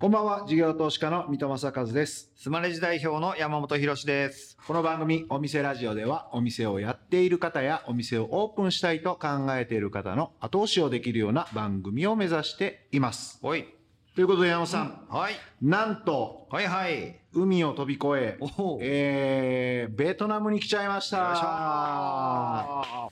こんばんは、事業投資家の三戸正和です。スマレジ代表の山本博です。この番組、お店ラジオでは、お店をやっている方や、お店をオープンしたいと考えている方の後押しをできるような番組を目指しています。おい。ということで、山本さん、はい。なんと、はいはい。海を飛び越え。えー、ベトナムに来ちゃいましよいした。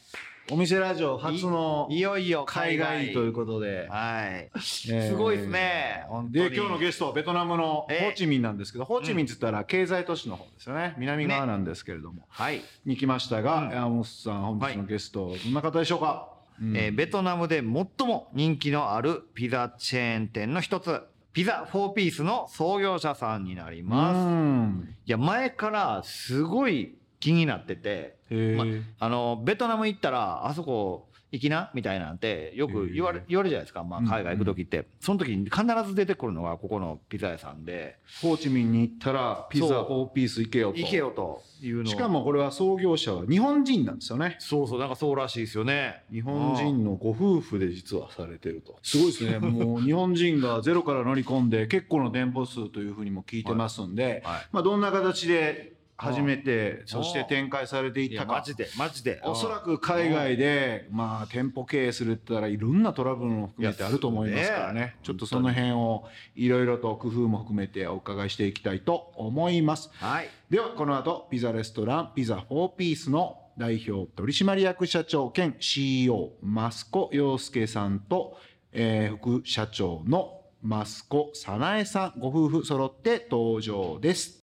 ょお店ラジオ初のいよいよ海外。ということで、はい。えー。すごいですね。で、に。今日のゲストはベトナムのホえ。ーチミンなんですけど、ホーチミンって言ったら経済都市の方ですよね。南側なんですけれども、はい。に来ましたが、うん。山本さん、本日のゲスト、どんな方でしょうか、うん。えーベトナムで最も人気のあるピザチェーン店の一つ、ピザ4ピースの創業者さんになります。うん。いや、前からすごい気になってて、まあの、ベトナム行ったら、あそこ行きなみたいなんて、よく言われ、言われるじゃないですか。まあ、海外行く時って。その時に必ず出てくるのが、ここのピザ屋さんで、ホーチミンに行ったら、ピザそう4ピース行けよと。行けよというのをしかもこれは創業者は日本人なんですよね。そうそう、なんかそうらしいですよね。日本人のご夫婦で実はされてると。すごいですね。もう日本人がゼロから乗り込んで結構の店舗数というふうにも聞いてますんで、はいまあどんな形で始めて、あそして展開されていったかマ。ジで、マジで。おそらく海外で、まあ、店舗経営するって言ったらいろんなトラブルも含めてあると思いますからね。ちょっとその辺をいろいろと工夫も含めてお伺いしていきたいと思います。はい。では、この後、ピザレストランピザ4ピースの代表取締役社長兼 CEO、益子洋介さんと、えー副社長の益子早苗さん、ご夫婦揃って登場です。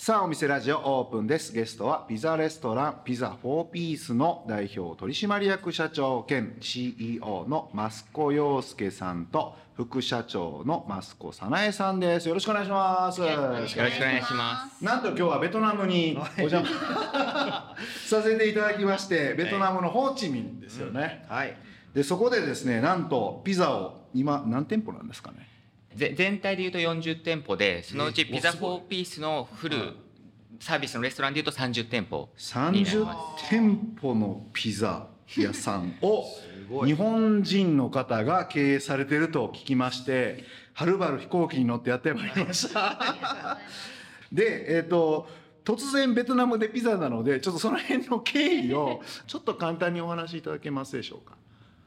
さあ、お店ラジオオープンです。ゲストはピザレストランピザ4ピースの代表取締役社長兼 CEO の益子洋介さんと副社長の益子早苗さんです。よろしくお願いします。よろしくお願いします。なんと今日はベトナムにお邪魔 させていただきまして、ベトナムのホーチミンですよね。はい。で、そこでですね、なんとピザを今何店舗なんですかね。ぜ全体でいうと40店舗でそのうちえピザおすごい。4ピースのフルサービスのレストランでいうと30店舗。30店舗のピザ屋さん。を日本人の方が経営されてると聞きまして、はるばる飛行機に乗ってやってまいりました。で、えっ、と、突然ベトナムでピザなので、ちょっとその辺の経緯をちょっと簡単にお話しいただけますでしょうか？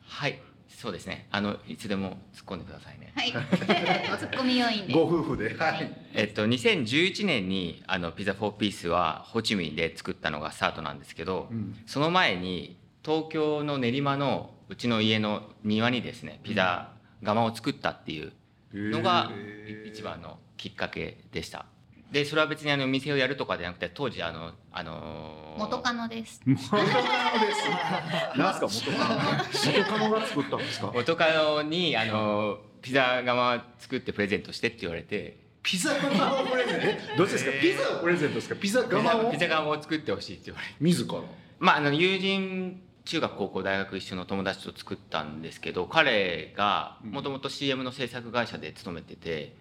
はいそうですねあのいつでも突っ込んでくださいねはい。ツッコミ要員で。ご夫婦で。はい。えっと2011年にあのピザ4ピースはホーチミンで作ったのがスタートなんですけど、うんその前に東京の練馬のうちの家の庭にですねピザ窯を作ったっていうのが一番のきっかけでした。でそれは別にあの店をやるとかじゃなくて当時あのあのー元カノです。元カノです。なんすか元カノ。元カノが作ったんですか？元カノにあのピザ窯作ってプレゼントしてって言われてピザ窯をプレゼント？え？どっちですか？ピザをプレゼントですか？ピザ窯を？ピザ窯を作ってほしいって言われて自ら？まああの友人中学高校大学一緒の友達と作ったんですけど彼がもともと CM の制作会社で勤めてて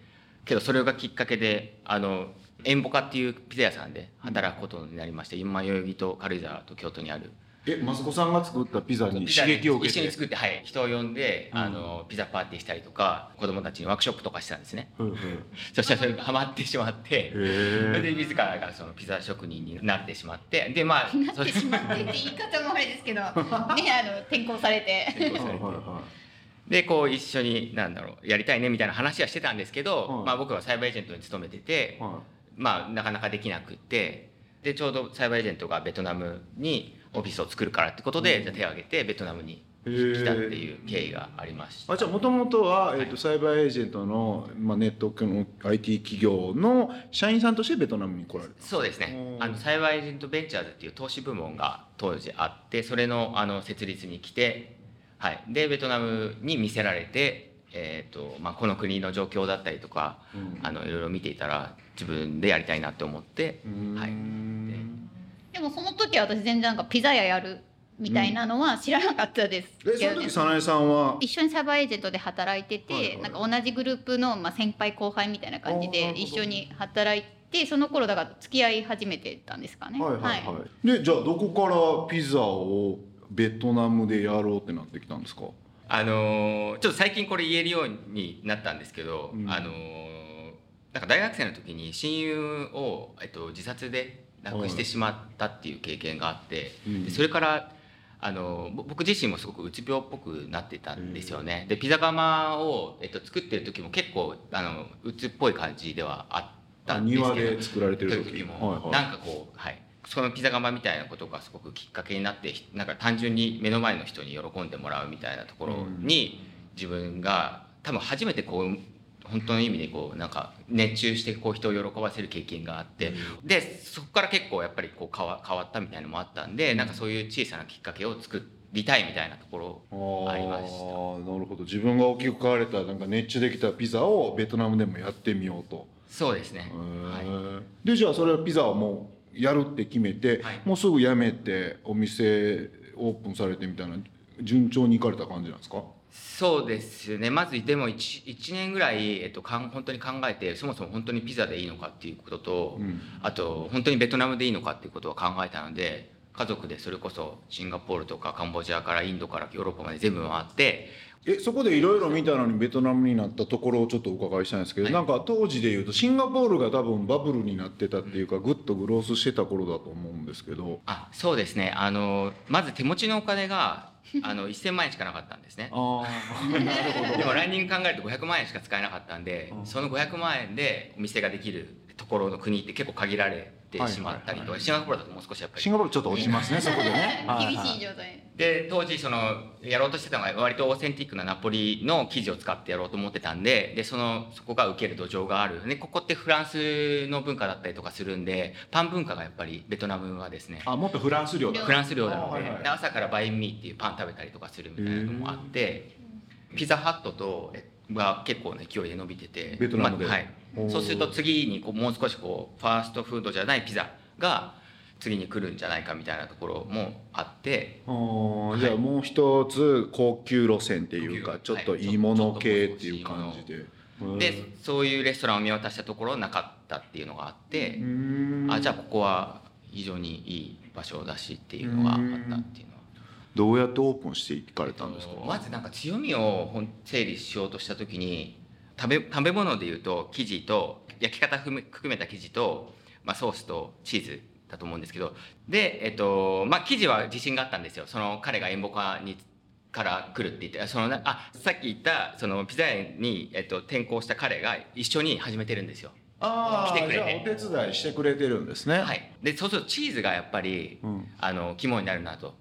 けどそれがきっかけであのエンボカっていうピザ屋さんで働くことになりまして今代々木と軽井沢と京都にある。え、マスコさんが作ったピザに刺激を受けて？一緒に作って、はい、人を呼んで、うん。あのピザパーティーしたりとか子供たちにワークショップとかしてたんですね。うんうん。そしたらそれがハマってしまってそれへで自らがそのピザ職人になってしまってでまあなってしまってって言い方もあれですけど、ね、あの転校されて。え。はいはでこう一緒になんだろうやりたいねみたいな話はしてたんですけど、はいまあ、僕はサイバーエージェントに勤めてて、いはまあ、なかなかできなくってでちょうどサイバーエージェントがベトナムにオフィスを作るからってことで、じゃあ手を挙げてベトナムにい。来たっていう経緯がありました。あじゃあもともとは、えっとサイバーエージェントの、まあ、ネットの IT 企業の社員さんとしてベトナムに来られたそうですね。うん。あのサイバーエージェントベンチャーズっていう投資部門が当時あってそれのあの設立に来て、はい、でベトナムに見せられて、えーとまあ、この国の状況だったりとかうん。あのいろいろ見ていたら自分でやりたいなって思ってはい。でもその時は私全然なんかピザ屋やるみたいなのは知らなかったです。でそけどね。の時早苗さんは？一緒にサイバーエージェントで働いてて、はいはい。なんか同じグループの、まあ、先輩後輩みたいな感じで一緒に働いてその頃だから付き合い始めてたんですかね。はいはい。はい、でじゃあどこからピザをベトナムでやろうってなってきたんですか？あのーちょっと最近これ言えるようになったんですけど、うん。あのーなんか大学生の時に親友を、えっと、自殺で亡くしてしまったっていう経験があって、うん。でそれからあのぼ僕自身もすごくうつ病っぽくなってたんですよね。でピザ窯を、えっと、作ってる時も結構あのうつっぽい感じではあったんですけど。庭で作られてる時。時も、はいはい。なんかこうはいそのピザ窯みたいなことがすごくきっかけになってなんか単純に目の前の人に喜んでもらうみたいなところに自分が多分初めてこう本当の意味でこうなんか熱中してこう人を喜ばせる経験があって、でそこから結構やっぱりこう変わ変わったみたいなのもあったんでなんかそういう小さなきっかけを作りたいみたいなところありました。なるほど。自分が大きく買われたなんか熱中できたピザをベトナムでもやってみようと、そうですね、へはい、ーでじゃあそれはピザをもうやるって決めて、はい。もうすぐ辞めてお店オープンされてみたいな順調に行かれた感じなんですか？そうですね。まずでも 1, 1年ぐらい、えっと、かん本当に考えてそもそも本当にピザでいいのかっていうことと、うん。あと本当にベトナムでいいのかっていうことを考えたので家族でそれこそシンガポールとかカンボジアからインドからヨーロッパまで全部回ってえそこでいろいろ見たのにベトナムになったところをちょっとお伺いしたいんですけど、はい。なんか当時でいうとシンガポールが多分バブルになってたっていうかグッとグロースしてた頃だと思うんですけど。あそうですね。あのまず手持ちのお金が あの1000万円しかなかったんですね。ああなるほでもランニング考えると500万円しか使えなかったんでうん。その500万円でお店ができるところの国って結構限られてしまったりとか、はいはいはい。シンガポールだともう少しやっぱり。シンガポールちょっと落ちますね そこでね。厳しい状状態で当時そのやろうとしてたのが割とオーセンティックなナポリの生地を使ってやろうと思ってたんででそのそこが受ける土壌がある。でここってフランスの文化だったりとかするんでパン文化がやっぱりベトナムはですね。あもっとフランス料だ。フランス料なので,、あはいはいで朝からバインミーっていうパン食べたりとかするみたいなのもあってピザハットとえが結構な勢いで伸びてて。ベトナムで。まあはい。そうすると次にこうもう少しこうファーストフードじゃないピザが次に来るんじゃないかみたいなところもあって。じゃあもう一つ高級路線っていうかちょっといいもの系っていう感じで。でそういうレストランを見渡したところなかったっていうのがあって。う、ん。あじゃあここは非常にいい場所だしっていうのがあったっていう。どうやってオープンしていかれたんですか？まずなんか強みを整理しようとした時に食べ食べ物でいうと生地と焼き方含め含めた生地と、まあ、ソースとチーズだと思うんですけどで、えっとまあ、生地は自信があったんですよその彼がエンボカにから来るって言ってそのなあさっき言ったそのピザ屋に、えっと、転校した彼が一緒に始めてるんですよ。ああ来てくれてお手伝いしてくれてるんですね。はい、でそうするとチーズがやっぱりうんあの肝になるなと。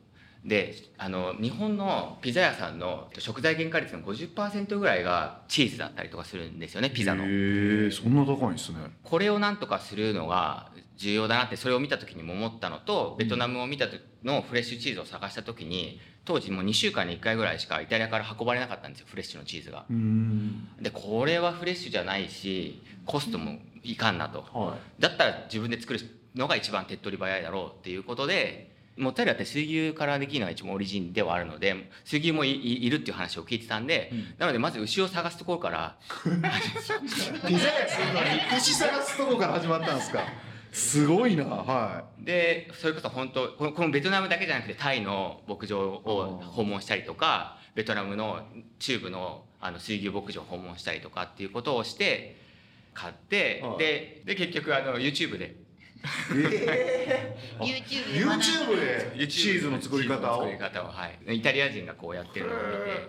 であの日本のピザ屋さんの食材原価率の50%ぐらいがチーズだったりとかするんですよねピザの。へえそんな高いんですね。これをなんとかするのが重要だなってそれを見た時にも思ったのとベトナムを見た時のフレッシュチーズを探した時に当時もう2週間に1回ぐらいしかイタリアから運ばれなかったんですよフレッシュのチーズが。うんでこれはフレッシュじゃないしコストもいかんなと。はだったら自分で作るのが一番手っ取り早いだろうっていうことでモッツァレラって水牛からできるのが一番オリジンではあるので水牛もいいいるっていう話を聞いてたんで、うんなのでまず牛を探すところからい。ピザ屋するのに牛探すとこから始まったんですか？すごいなはでそれこそ本当このこのベトナムだけじゃなくてタイの牧場を訪問したりとかベトナムの中部のあの水牛牧場を訪問したりとかっていうことをして買ってはいでで結局あの YouTube でい。え YouTube えで YouTube でチーズの作り方を？チーズの作り。方をはいイタリア人がこうやってるのを見て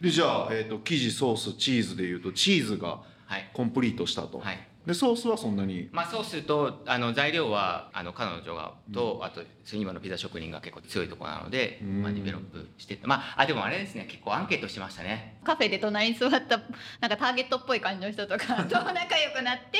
でじゃあえっ、と生地ソースチーズでいうとチーズがはいコンプリートしたと。はいでソースはそんなに？まあ、そうするとあの材料はあの彼女がと、あと今のピザ職人が結構強いところなので、うん。まあ、デベロップしてまああでもあれですね結構アンケートしてましたね。カフェで隣に座った なんかターゲットっぽい感じの人とか と仲良くなって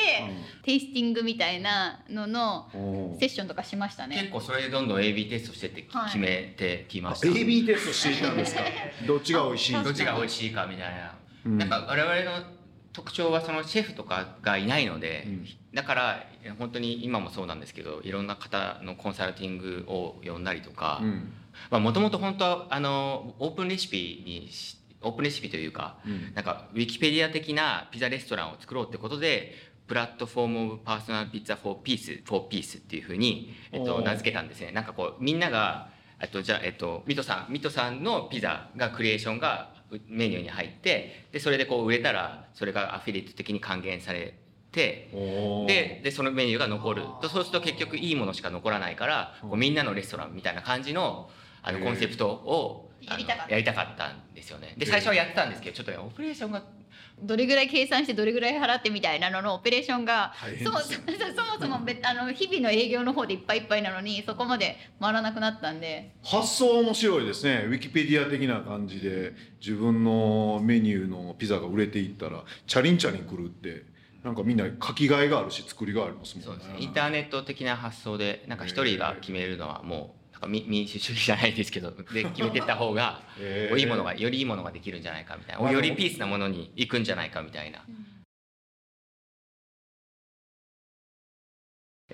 テイスティングみたいなののうんセッションとかしました結ね。構それでどんどん AB テストしてってはい。決めてきました、AB テストしていたんですか？どっちが美味しい。どっちが美味しいかみたいな、うん。なんか我々の特徴はそのシェフとかがいないので、うん。だから本当に今もそうなんですけどいろんな方のコンサルティングを呼んだりとか、うん。もともと本当はあのオープンレシピにしオープンレシピというかうん。なんかウィキペディア的なピザレストランを作ろうってことでPlatform of Personal Pizza for Peace for Peace っていうふうに、えっと、名付けたんですね。なんかこうみんながえっとじゃあえっとミトさんミトさんのピザがクリエーションがうメニューに入ってでそれでこう売れたらそれがアフィリエイト的に還元されてででそのメニューが残る。とそうすると結局いいものしか残らないからこうみんなのレストランみたいな感じのあのコンセプトをやりたかった。やりたかったんですよね。で最初はやってたんですけどちょっとねオペレーションがどれぐらい計算してどれぐらい払ってみたいなののオペレーションが そもそもそもべあの日々の営業の方でいっぱいいっぱいなのにそこまで回らなくなったんで。発想面白いですね。ウィキペディア的な感じで自分のメニューのピザが売れていったらチャリンチャリン来るってなんかみんな書きがいがあるし作りがありますもんね。そうです。ねインターネット的な発想でなんか一人が決めるのはもう民民 主主義じゃないですけどで決めてった方がいいものがよりいいものができるんじゃないかみたいまあなよりピースなものに行くんじゃないかみたいな。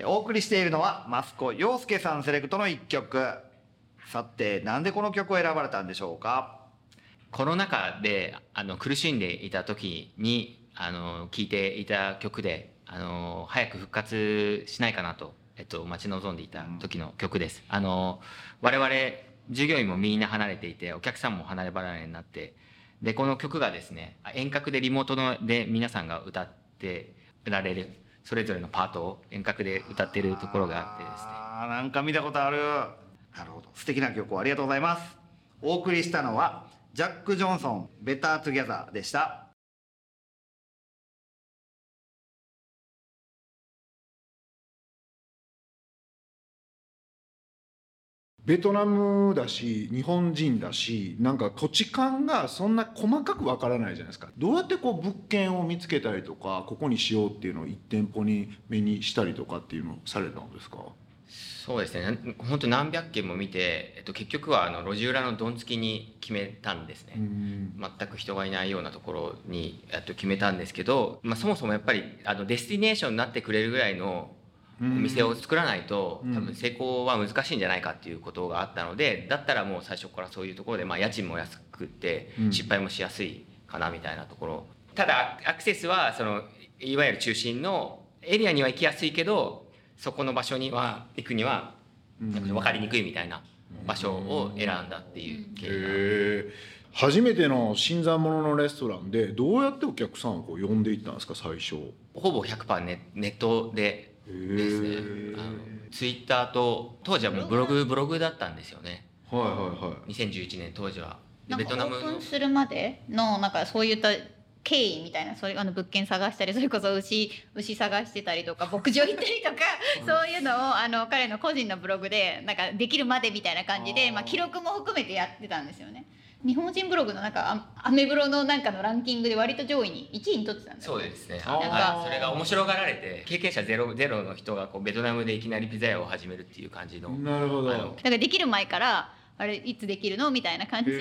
えお送りしているのは益子陽介さんセレクトの一曲。さてなんでこの曲を選ばれたんでしょうか？コロナ禍であの苦しんでいた時にあの聴いていた曲であの早く復活しないかなと、えっと、待ち望んでいた時の曲です。あの我々従業員もみんな離れていてお客さんも離れ離れになってでこの曲がですね遠隔でリモートので皆さんが歌ってられるそれぞれのパートを遠隔で歌ってるところがあってですね。あーなんか見たことある。なるほど。素敵な曲をありがとうございます。お送りしたのは Jack Johnson「Better Together」でしたベトナムだし日本人だしなんか土地勘がそんな細かくわからないじゃないですか。どうやってこう物件を見つけたりとかここにしようっていうのを1店舗に目にしたりとかっていうのをされたんですか？そうですね。本当何百件も見て、えっと、結局はあの路地裏のどんつきに決めたんですね、うん。全く人がいないようなところにえっと決めたんですけど、まあ、そもそもやっぱりあのデスティネーションになってくれるぐらいのお店を作らないとうん。多分成功は難しいんじゃないかっていうことがあったのでだったらもう最初からそういうところで、まあ、家賃も安くってうん。失敗もしやすいかなみたいなところ。ただアクセスはそのいわゆる中心のエリアには行きやすいけどそこの場所には行くには分かりにくいみたいな場所を選んだっていう経緯初めての新参者のレストランでどうやってお客さんをこう呼んでいったんですか最初。ほぼ100%ネネットでですね。あのツイッターと当時はもうブログブログだったんですよね。はいはいはい。2011年当時は。ベトナムの。ープンするまでのなんかそういった経緯みたいなそういうあの物件探したりそれこそ牛牛探してたりとか 牧場行ったりとかそういうのをあの彼の個人のブログでなんかできるまでみたいな感じでまあ、記録も含めてやってたんですよね。日本人ブログのなんかアアメブロのなんかのランキングで割と上位に1位に取ってたんだよそうですね。あーはい。それが面白がられて経験者ゼロゼロの人がこうベトナムでいきなりピザ屋を始めるっていう感じの。なるほど。あのだからできる前からあれいつできるの？みたいな感じに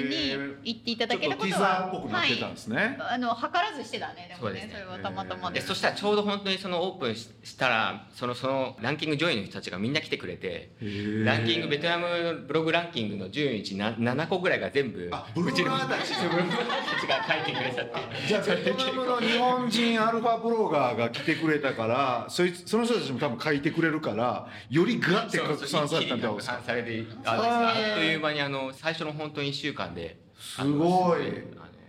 言っていただけたことちょっとティザーはっぽくなってたんですね、あの図らずしてたね。でもねそうですねそれはたまたまででそしたらちょうど本当にそのオープンししたらそのそのランキング上位の人たちがみんな来てくれてランキングベトナムブログランキングの順位値な7個ぐらいが全部うちのブロガーたちが書いてくれたってじゃあベトナムの日本人アルファブロガーが来てくれたからそいつその人たちも多分書いてくれるからよりガッて拡散されたんだろう拡散されてああっという間にあの最初の本当に1週間ですごい。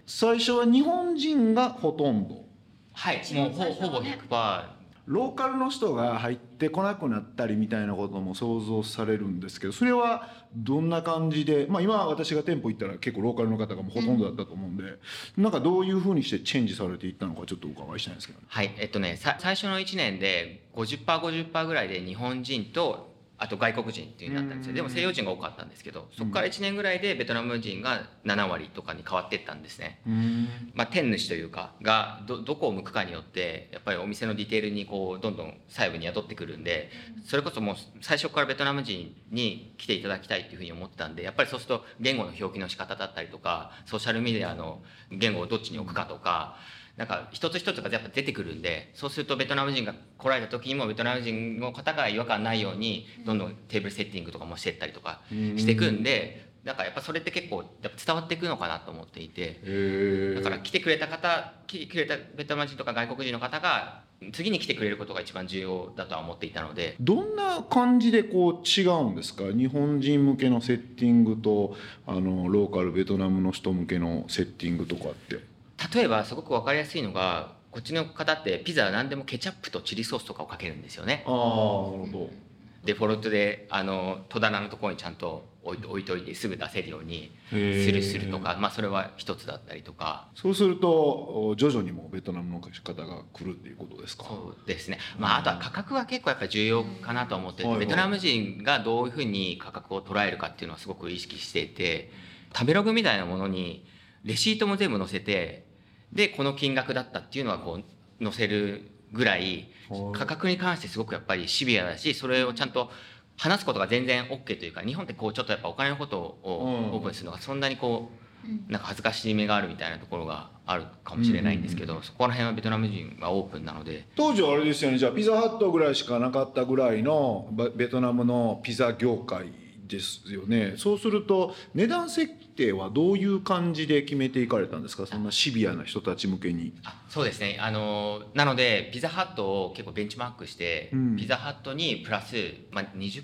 最初は日本人がほとんど。はいもうほほぼ100%ローカルの人が入ってこなくなったりみたいなことも想像されるんですけどそれはどんな感じで、まあ、今私が店舗行ったら結構ローカルの方がもうほとんどだったと思うんで、なんかどういうふうにしてチェンジされていったのかちょっとお伺いしたいんですけど、はいえっとねさ最初の1年で 50%50% ぐらいで日本人とあと外国人っていう風になったんですよでも西洋人が多かったんですけどそこから1年ぐらいでベトナム人が7割とかに変わっていったんですね。まあ、店主というかがどどこを向くかによってやっぱりお店のディテールにこうどんどん細部に宿ってくるんでそれこそもう最初からベトナム人に来ていただきたいっていうふうに思ってたんでやっぱりそうすると言語の表記の仕方だったりとかソーシャルメディアの言語をどっちに置くかとか。なんか一つ一つがやっぱ出てくるんでそうするとベトナム人が来られた時にもベトナム人の方が違和感ないようにどんどんテーブルセッティングとかもしてったりとかしていくんでなんかやっぱそれって結構やっぱ伝わっていくのかなと思っていて。へだから来てくれた方来てくれたベトナム人とか外国人の方が次に来てくれることが一番重要だとは思っていたので。どんな感じでこう違うんですか？日本人向けのセッティングとあのローカルベトナムの人向けのセッティングとかって例えばすごく分かりやすいのがこっちの方ってピザは何でもケチャップとチリソースとかをかけるんですよね。ああなるほど。デフォルトであの戸棚のところにちゃんと置いと置いといてすぐ出せるようにするするとか、まあ、それは一つだったりとか。そうすると徐々にもうベトナムの方が来るっていうことですか？そうですね、まあ、あとは価格は結構やっぱり重要かなと思ってて、はいはい。ベトナム人がどういうふうに価格を捉えるかっていうのはすごく意識していて食べログみたいなものにレシートも全部載せてでこの金額だったっていうのはこう載せるぐらいはい価格に関してすごくやっぱりシビアだしそれをちゃんと話すことが全然 OK というか日本ってこうちょっとやっぱお金のことをうんオープンするのがそんなにこうなんか恥ずかしめがあるみたいなところがあるかもしれないんですけどそこら辺はベトナム人がオープンなので。当時はあれですよね。じゃあピザハットぐらいしかなかったぐらいのバベトナムのピザ業界ですよね。そうすると値段設定はどういう感じで決めていかれたんですか？そんなシビアな人たち向けに。あそうですね。あのなのでピザハットを結構ベンチマークして、うん。ピザハットにプラス、まあ、20%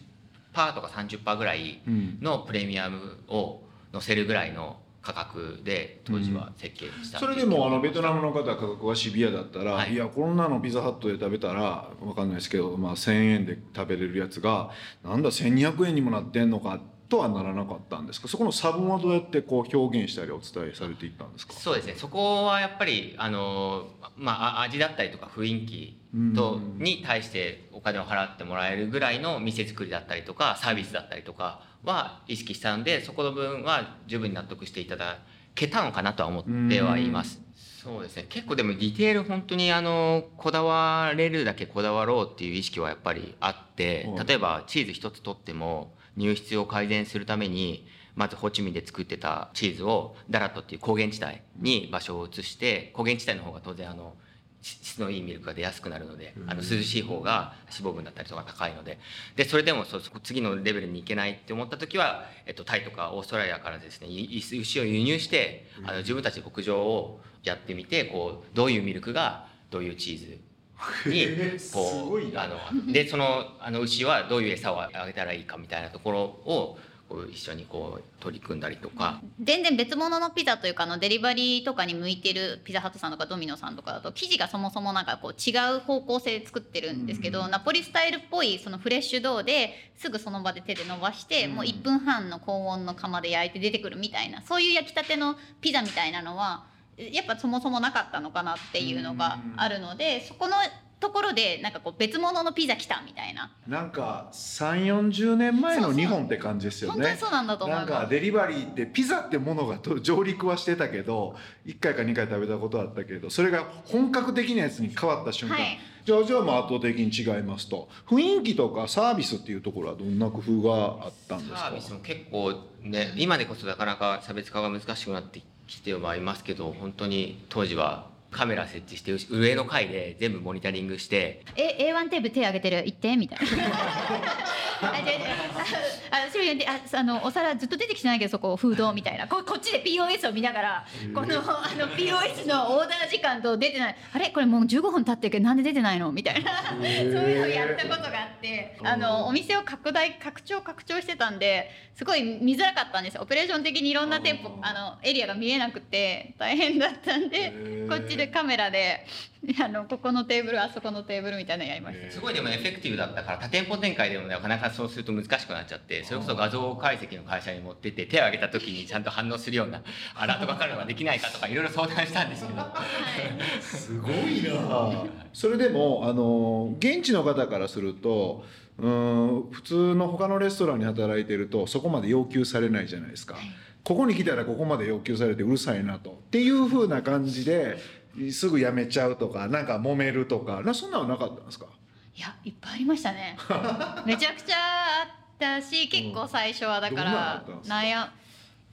とか30%ぐらいうんのプレミアムを載せるぐらいの価格で当時は設計したそれでもあのベトナムの方は価格がシビアだったら、はい。い、やこんなのピザハットで食べたらわかんないですけど、まあ、1,000円で食べれるやつがなんだ1,200円にもなってんのかとはならなかったんですか？そこの差分はどうやってこう表現したりお伝えされていったんですか？そうですね。そこはやっぱりあの、まあ、あ味だったりとか雰囲気とうん。に対してお金を払ってもらえるぐらいの店作りだったりとかサービスだったりとかは意識したのでそこの分は十分に納得していただけたのかなとは思ってはいます。そうですね。結構でもディテール本当にあのこだわれるだけこだわろうっていう意識はやっぱりあってはい。例えばチーズ一つとっても入室を改善するためにまずホーチミンで作ってたチーズをダラットっていう高原地帯に場所を移して高原地帯の方が当然あのし質のいいミルクが出やすくなるのであの涼しい方が脂肪分だったりとか高いので。でそれでもそう次のレベルに行けないって思った時は、えっと、タイとかオーストラリアからですねいい牛を輸入してあの自分たちで牧場をやってみてこうどういうミルクがどういうチーズに すこごいうな。あのでそのあの牛はどういう餌をあげたらいいかみたいなところをこう一緒にこう取り組んだりとか。全然別物のピザというかあのデリバリーとかに向いてるピザハットさんとかドミノさんとかだと生地がそもそもなんかこう違う方向性で作ってるんですけど、ナポリスタイルっぽいそのフレッシュドーですぐその場で手で伸ばして、もう1分半の高温の窯で焼いて出てくるみたいなそういう焼きたてのピザみたいなのはやっぱそもそもなかったのかなっていうのがあるのでそこのところでなんかこう別物のピザ来たみたいな。なんか3 4 0年前の日本って感じですよね。本当にそうなんだと思い。かデリバリーってピザってものがと上陸はしてたけど1回か2回食べたことあったけどそれが本格的なやつに変わった瞬間、はい。じゃあじゃあまあ圧倒的に違いますと。雰囲気とかサービスっていうところはどんな工夫があったんですか？サービスも結構ね今でこそなかなか差別化が難しくなって来てはいますけど本当に当時はカメラ設置して上の階で全部モニタリングして。え A1 テーブル手挙げてる？行って？みたいな。あ違う違う。ああああのお皿ずっと出てきてないけどそこフードみたいな。ここっちで POS を見ながらこのあの POS のオーダー時間と出てない。あれ？これもう15分経ってるけどなんで出てないの？みたいな。そういうのをやったことがあって。あのお店を拡大拡張拡張してたんですごい見づらかったんですよ。オペレーション的にいろんな店舗あのエリアが見えなくて大変だったんでこっちでカメラであのここのテーブルあそこのテーブルみたいなのやりました。すごいでもエフェクティブだったから多店舗展開でもねなかなかそうすると難しくなっちゃってそれこそ画像解析の会社に持ってって手を挙げた時にちゃんと反応するようなアラートがかかるのができないかとかいろいろ相談したんですけど。すごいな。それでもあの現地の方からするとうん普通の他のレストランに働いてるとそこまで要求されないじゃないですか。ここに来たらここまで要求されてうるさいなと。っていう風な感じですぐ辞めちゃうとかなんか揉めるとかなそんなのなかったんですか？いやいっぱいありましたね。めちゃくちゃあったし結構最初はだからったん悩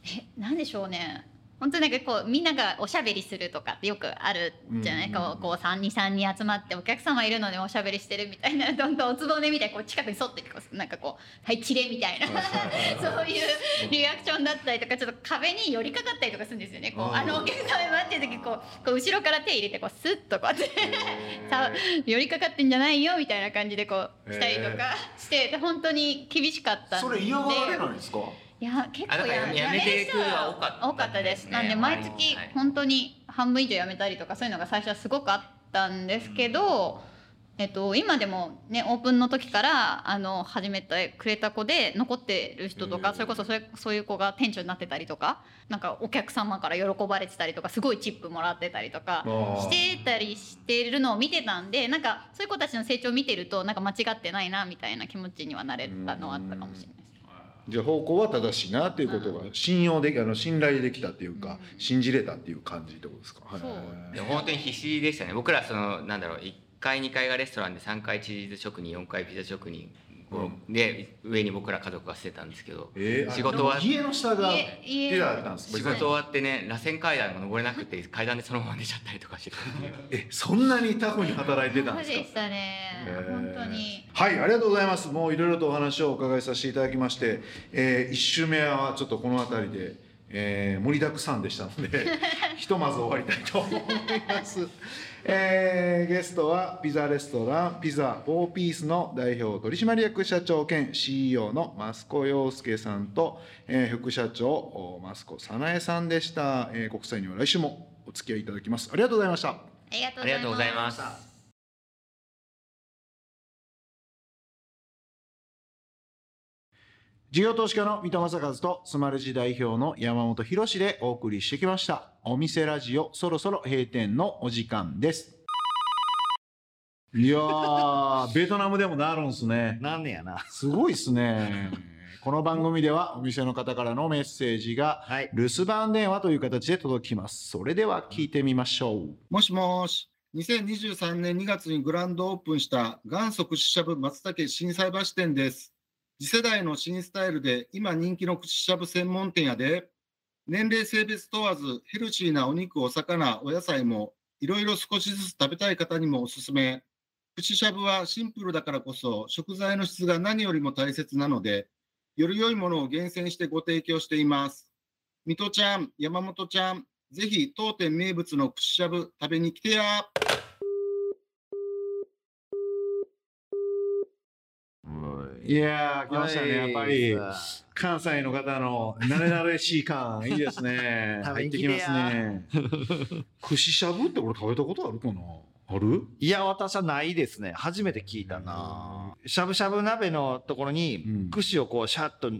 えなんでしょうね本当になんかこうみんながおしゃべりするとかってよくあるじゃない、うんこうこう323人集まってお客様いるのにおしゃべりしてるみたいな どんどんおつぼねみたいなこう近くに沿ってこうなんかこう「はいチレ」みたいなそういうリアクションだったりとかちょっと壁に寄りかかったりとかするんですよね。こうあのお客様待ってる時こうこう後ろから手入れてこうスッとこうやってさ寄りかかってんじゃないよみたいな感じでこうしたりとかしてで本当に厳しかったんで。それ嫌がられないんですか？いや結構ややめていくは多かった多かったです。なんで毎月はい本当に半分以上辞めたりとかそういうのが最初はすごくあったんですけど、えっと今でもねオープンの時からあの始めてくれた子で残ってる人とか、うんそれこそそういう子が店長になってたりとか、なんかお客様から喜ばれてたりとかすごいチップもらってたりとか。してたりしてるのを見てたんでなんかそういう子たちの成長を見てるとなんか間違ってないなみたいな気持ちにはなれたのはあったかもしれない。じゃあ方向は正しいなっていうことが信用できあの信頼できたっていうかうん。信じれたっていう感じってことですか？はいそうでも本当に必死でしたね。僕らそのなんだろう1階2階がレストランで3階チーズ職人4階ピザ職人で上に僕ら家族がしてたんですけどえー、仕事は家の下が家たんです仕事終わってね螺旋階段が登れなくて階段でそのまま寝ちゃったりとかして えそんなにタフに働いてたんですか？そうでしたね。へー。本当に。はいありがとうございます。もういろいろとお話をお伺いさせていただきまして、え1週目はちょっとこの辺りで、えー盛りだくさんでしたので ひとまず終わりたいと思います、えーゲストはピザレストランピザ4ピースの代表取締役社長兼 CEO の増子洋介さんと、えー副社長お増子早苗さんでした、えー国際には来週もお付き合いいただきます。ありがとうございました。ありがとうございます。事業投資家の三戸正和とスマレジ代表の山本博でお送りしてきましたお店ラジオそろそろ閉店のお時間です。いやー ベトナムでもなるんすね。なんねやな。すごいっすね。この番組ではお店の方からのメッセージがはい。留守番電話という形で届きます。それでは聞いてみましょう。もしもし、2023年2月にグランドオープンした元祖串しゃぶ松茸心斎橋店です。次世代の新スタイルで今人気の串しゃぶ専門店やで、年齢性別問わずヘルシーなお肉、お魚、お野菜もいろいろ少しずつ食べたい方にもおすすめ。串しゃぶはシンプルだからこそ食材の質が何よりも大切なので、より良いものを厳選してご提供しています。水戸ちゃん、山本ちゃん、ぜひ当店名物の串しゃぶ食べに来てや。いやー来ましたね。やっぱりはい関西の方の慣れ慣れしい感いいですね。入ってきますね。串しゃぶってこれ食べたことあるかな？ある？いや私はないですね。初めて聞いたな。しゃぶしゃぶ鍋のところにうん。串をこうシャッと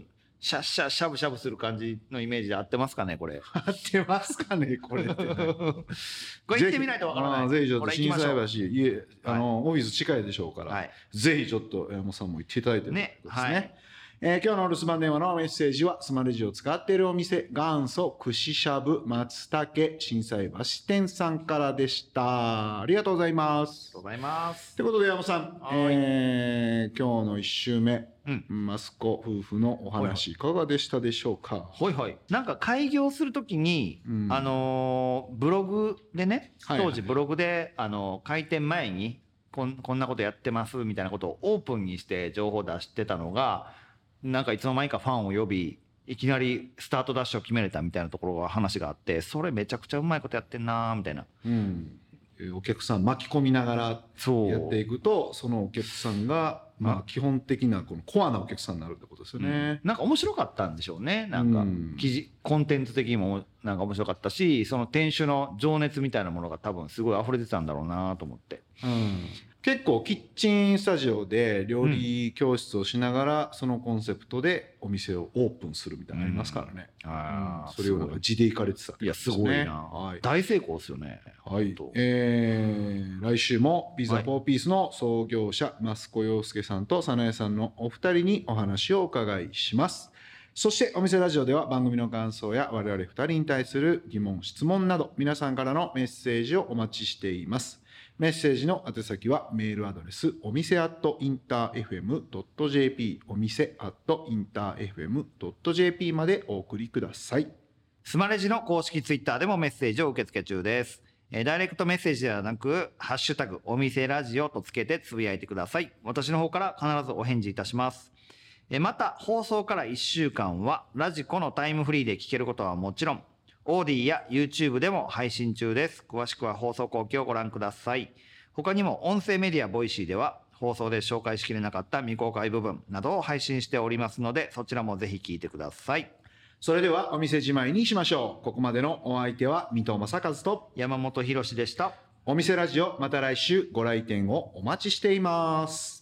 シャッシャッしゃぶしゃぶする感じのイメージで合ってますかねこれ。合ってますかねこれって これ行ってみないとわからない。ぜひちょっことれ心行きましょう。斎橋家あの、オフィス近いでしょうから、はい。ぜひちょっと山本さんも行っていただいてですねはいえー今日のお留守番電話のメッセージはスマレジを使っているお店元祖串しゃぶ松茸心斎橋店さんからでした。ありがとうございます。ありがとうございます。ということで山本さん、はい。えー今日の1週目、うん。マスコ夫婦のお話いかがでしたでしょうか、ほいほい。なんか開業するときに、うん。あのーブログでね当時ブログで、あのー開店前にこんこんなことやってますみたいなことをオープンにして情報を出してたのがなんかいつの間にかファンを呼びいきなりスタートダッシュを決めれたみたいなところが話があってそれめちゃくちゃうまいことやってんなーみたいな。うん。えーお客さん巻き込みながらそう。やっていくとそのお客さんが、まあ、基本的なこのコアなお客さんになるってことですよね。なんか面白かったんでしょうね。なんかうん。記事コンテンツ的にもなんか面白かったしその店主の情熱みたいなものが多分すごい溢れてたんだろうなと思って。うん結構キッチンスタジオで料理教室をしながら、そのコンセプトでお店をオープンするみたいなのありますからね、あうん。それをなんか地で行かれてたっていやすごいな、はい。大成功ですよね。はい。えー来週もピザはい。4ピースの創業者、増子洋介さんと早苗さんのお二人にお話をお伺いします。そしてお店ラジオでは番組の感想や我々二人に対する疑問質問など皆さんからのメッセージをお待ちしていますメッセージの宛先はメールアドレスお店アットインター FM.jp お店アットインター FM.jp までお送りくださいスマレジの公式ツイッターでもメッセージを受け付け中です。えダイレクトメッセージではなく、ハッシュタグ、お店ラジオとつけてつぶやいてください。私の方から必ずお返事いたします。えまた、放送から1週間は、 radiko のタイムフリーで聞けることはもちろん、 AuDee や YouTube でも配信中です。詳しくは放送後記をご覧ください。他にも音声メディア Voicy では、放送で紹介しきれなかった未公開部分などを配信しておりますので、そちらもぜひ聞いてください。それではお店じまいにしましょうここまでのお相手は水戸正和と山本博史でした。お店ラジオまた来週ご来店をお待ちしています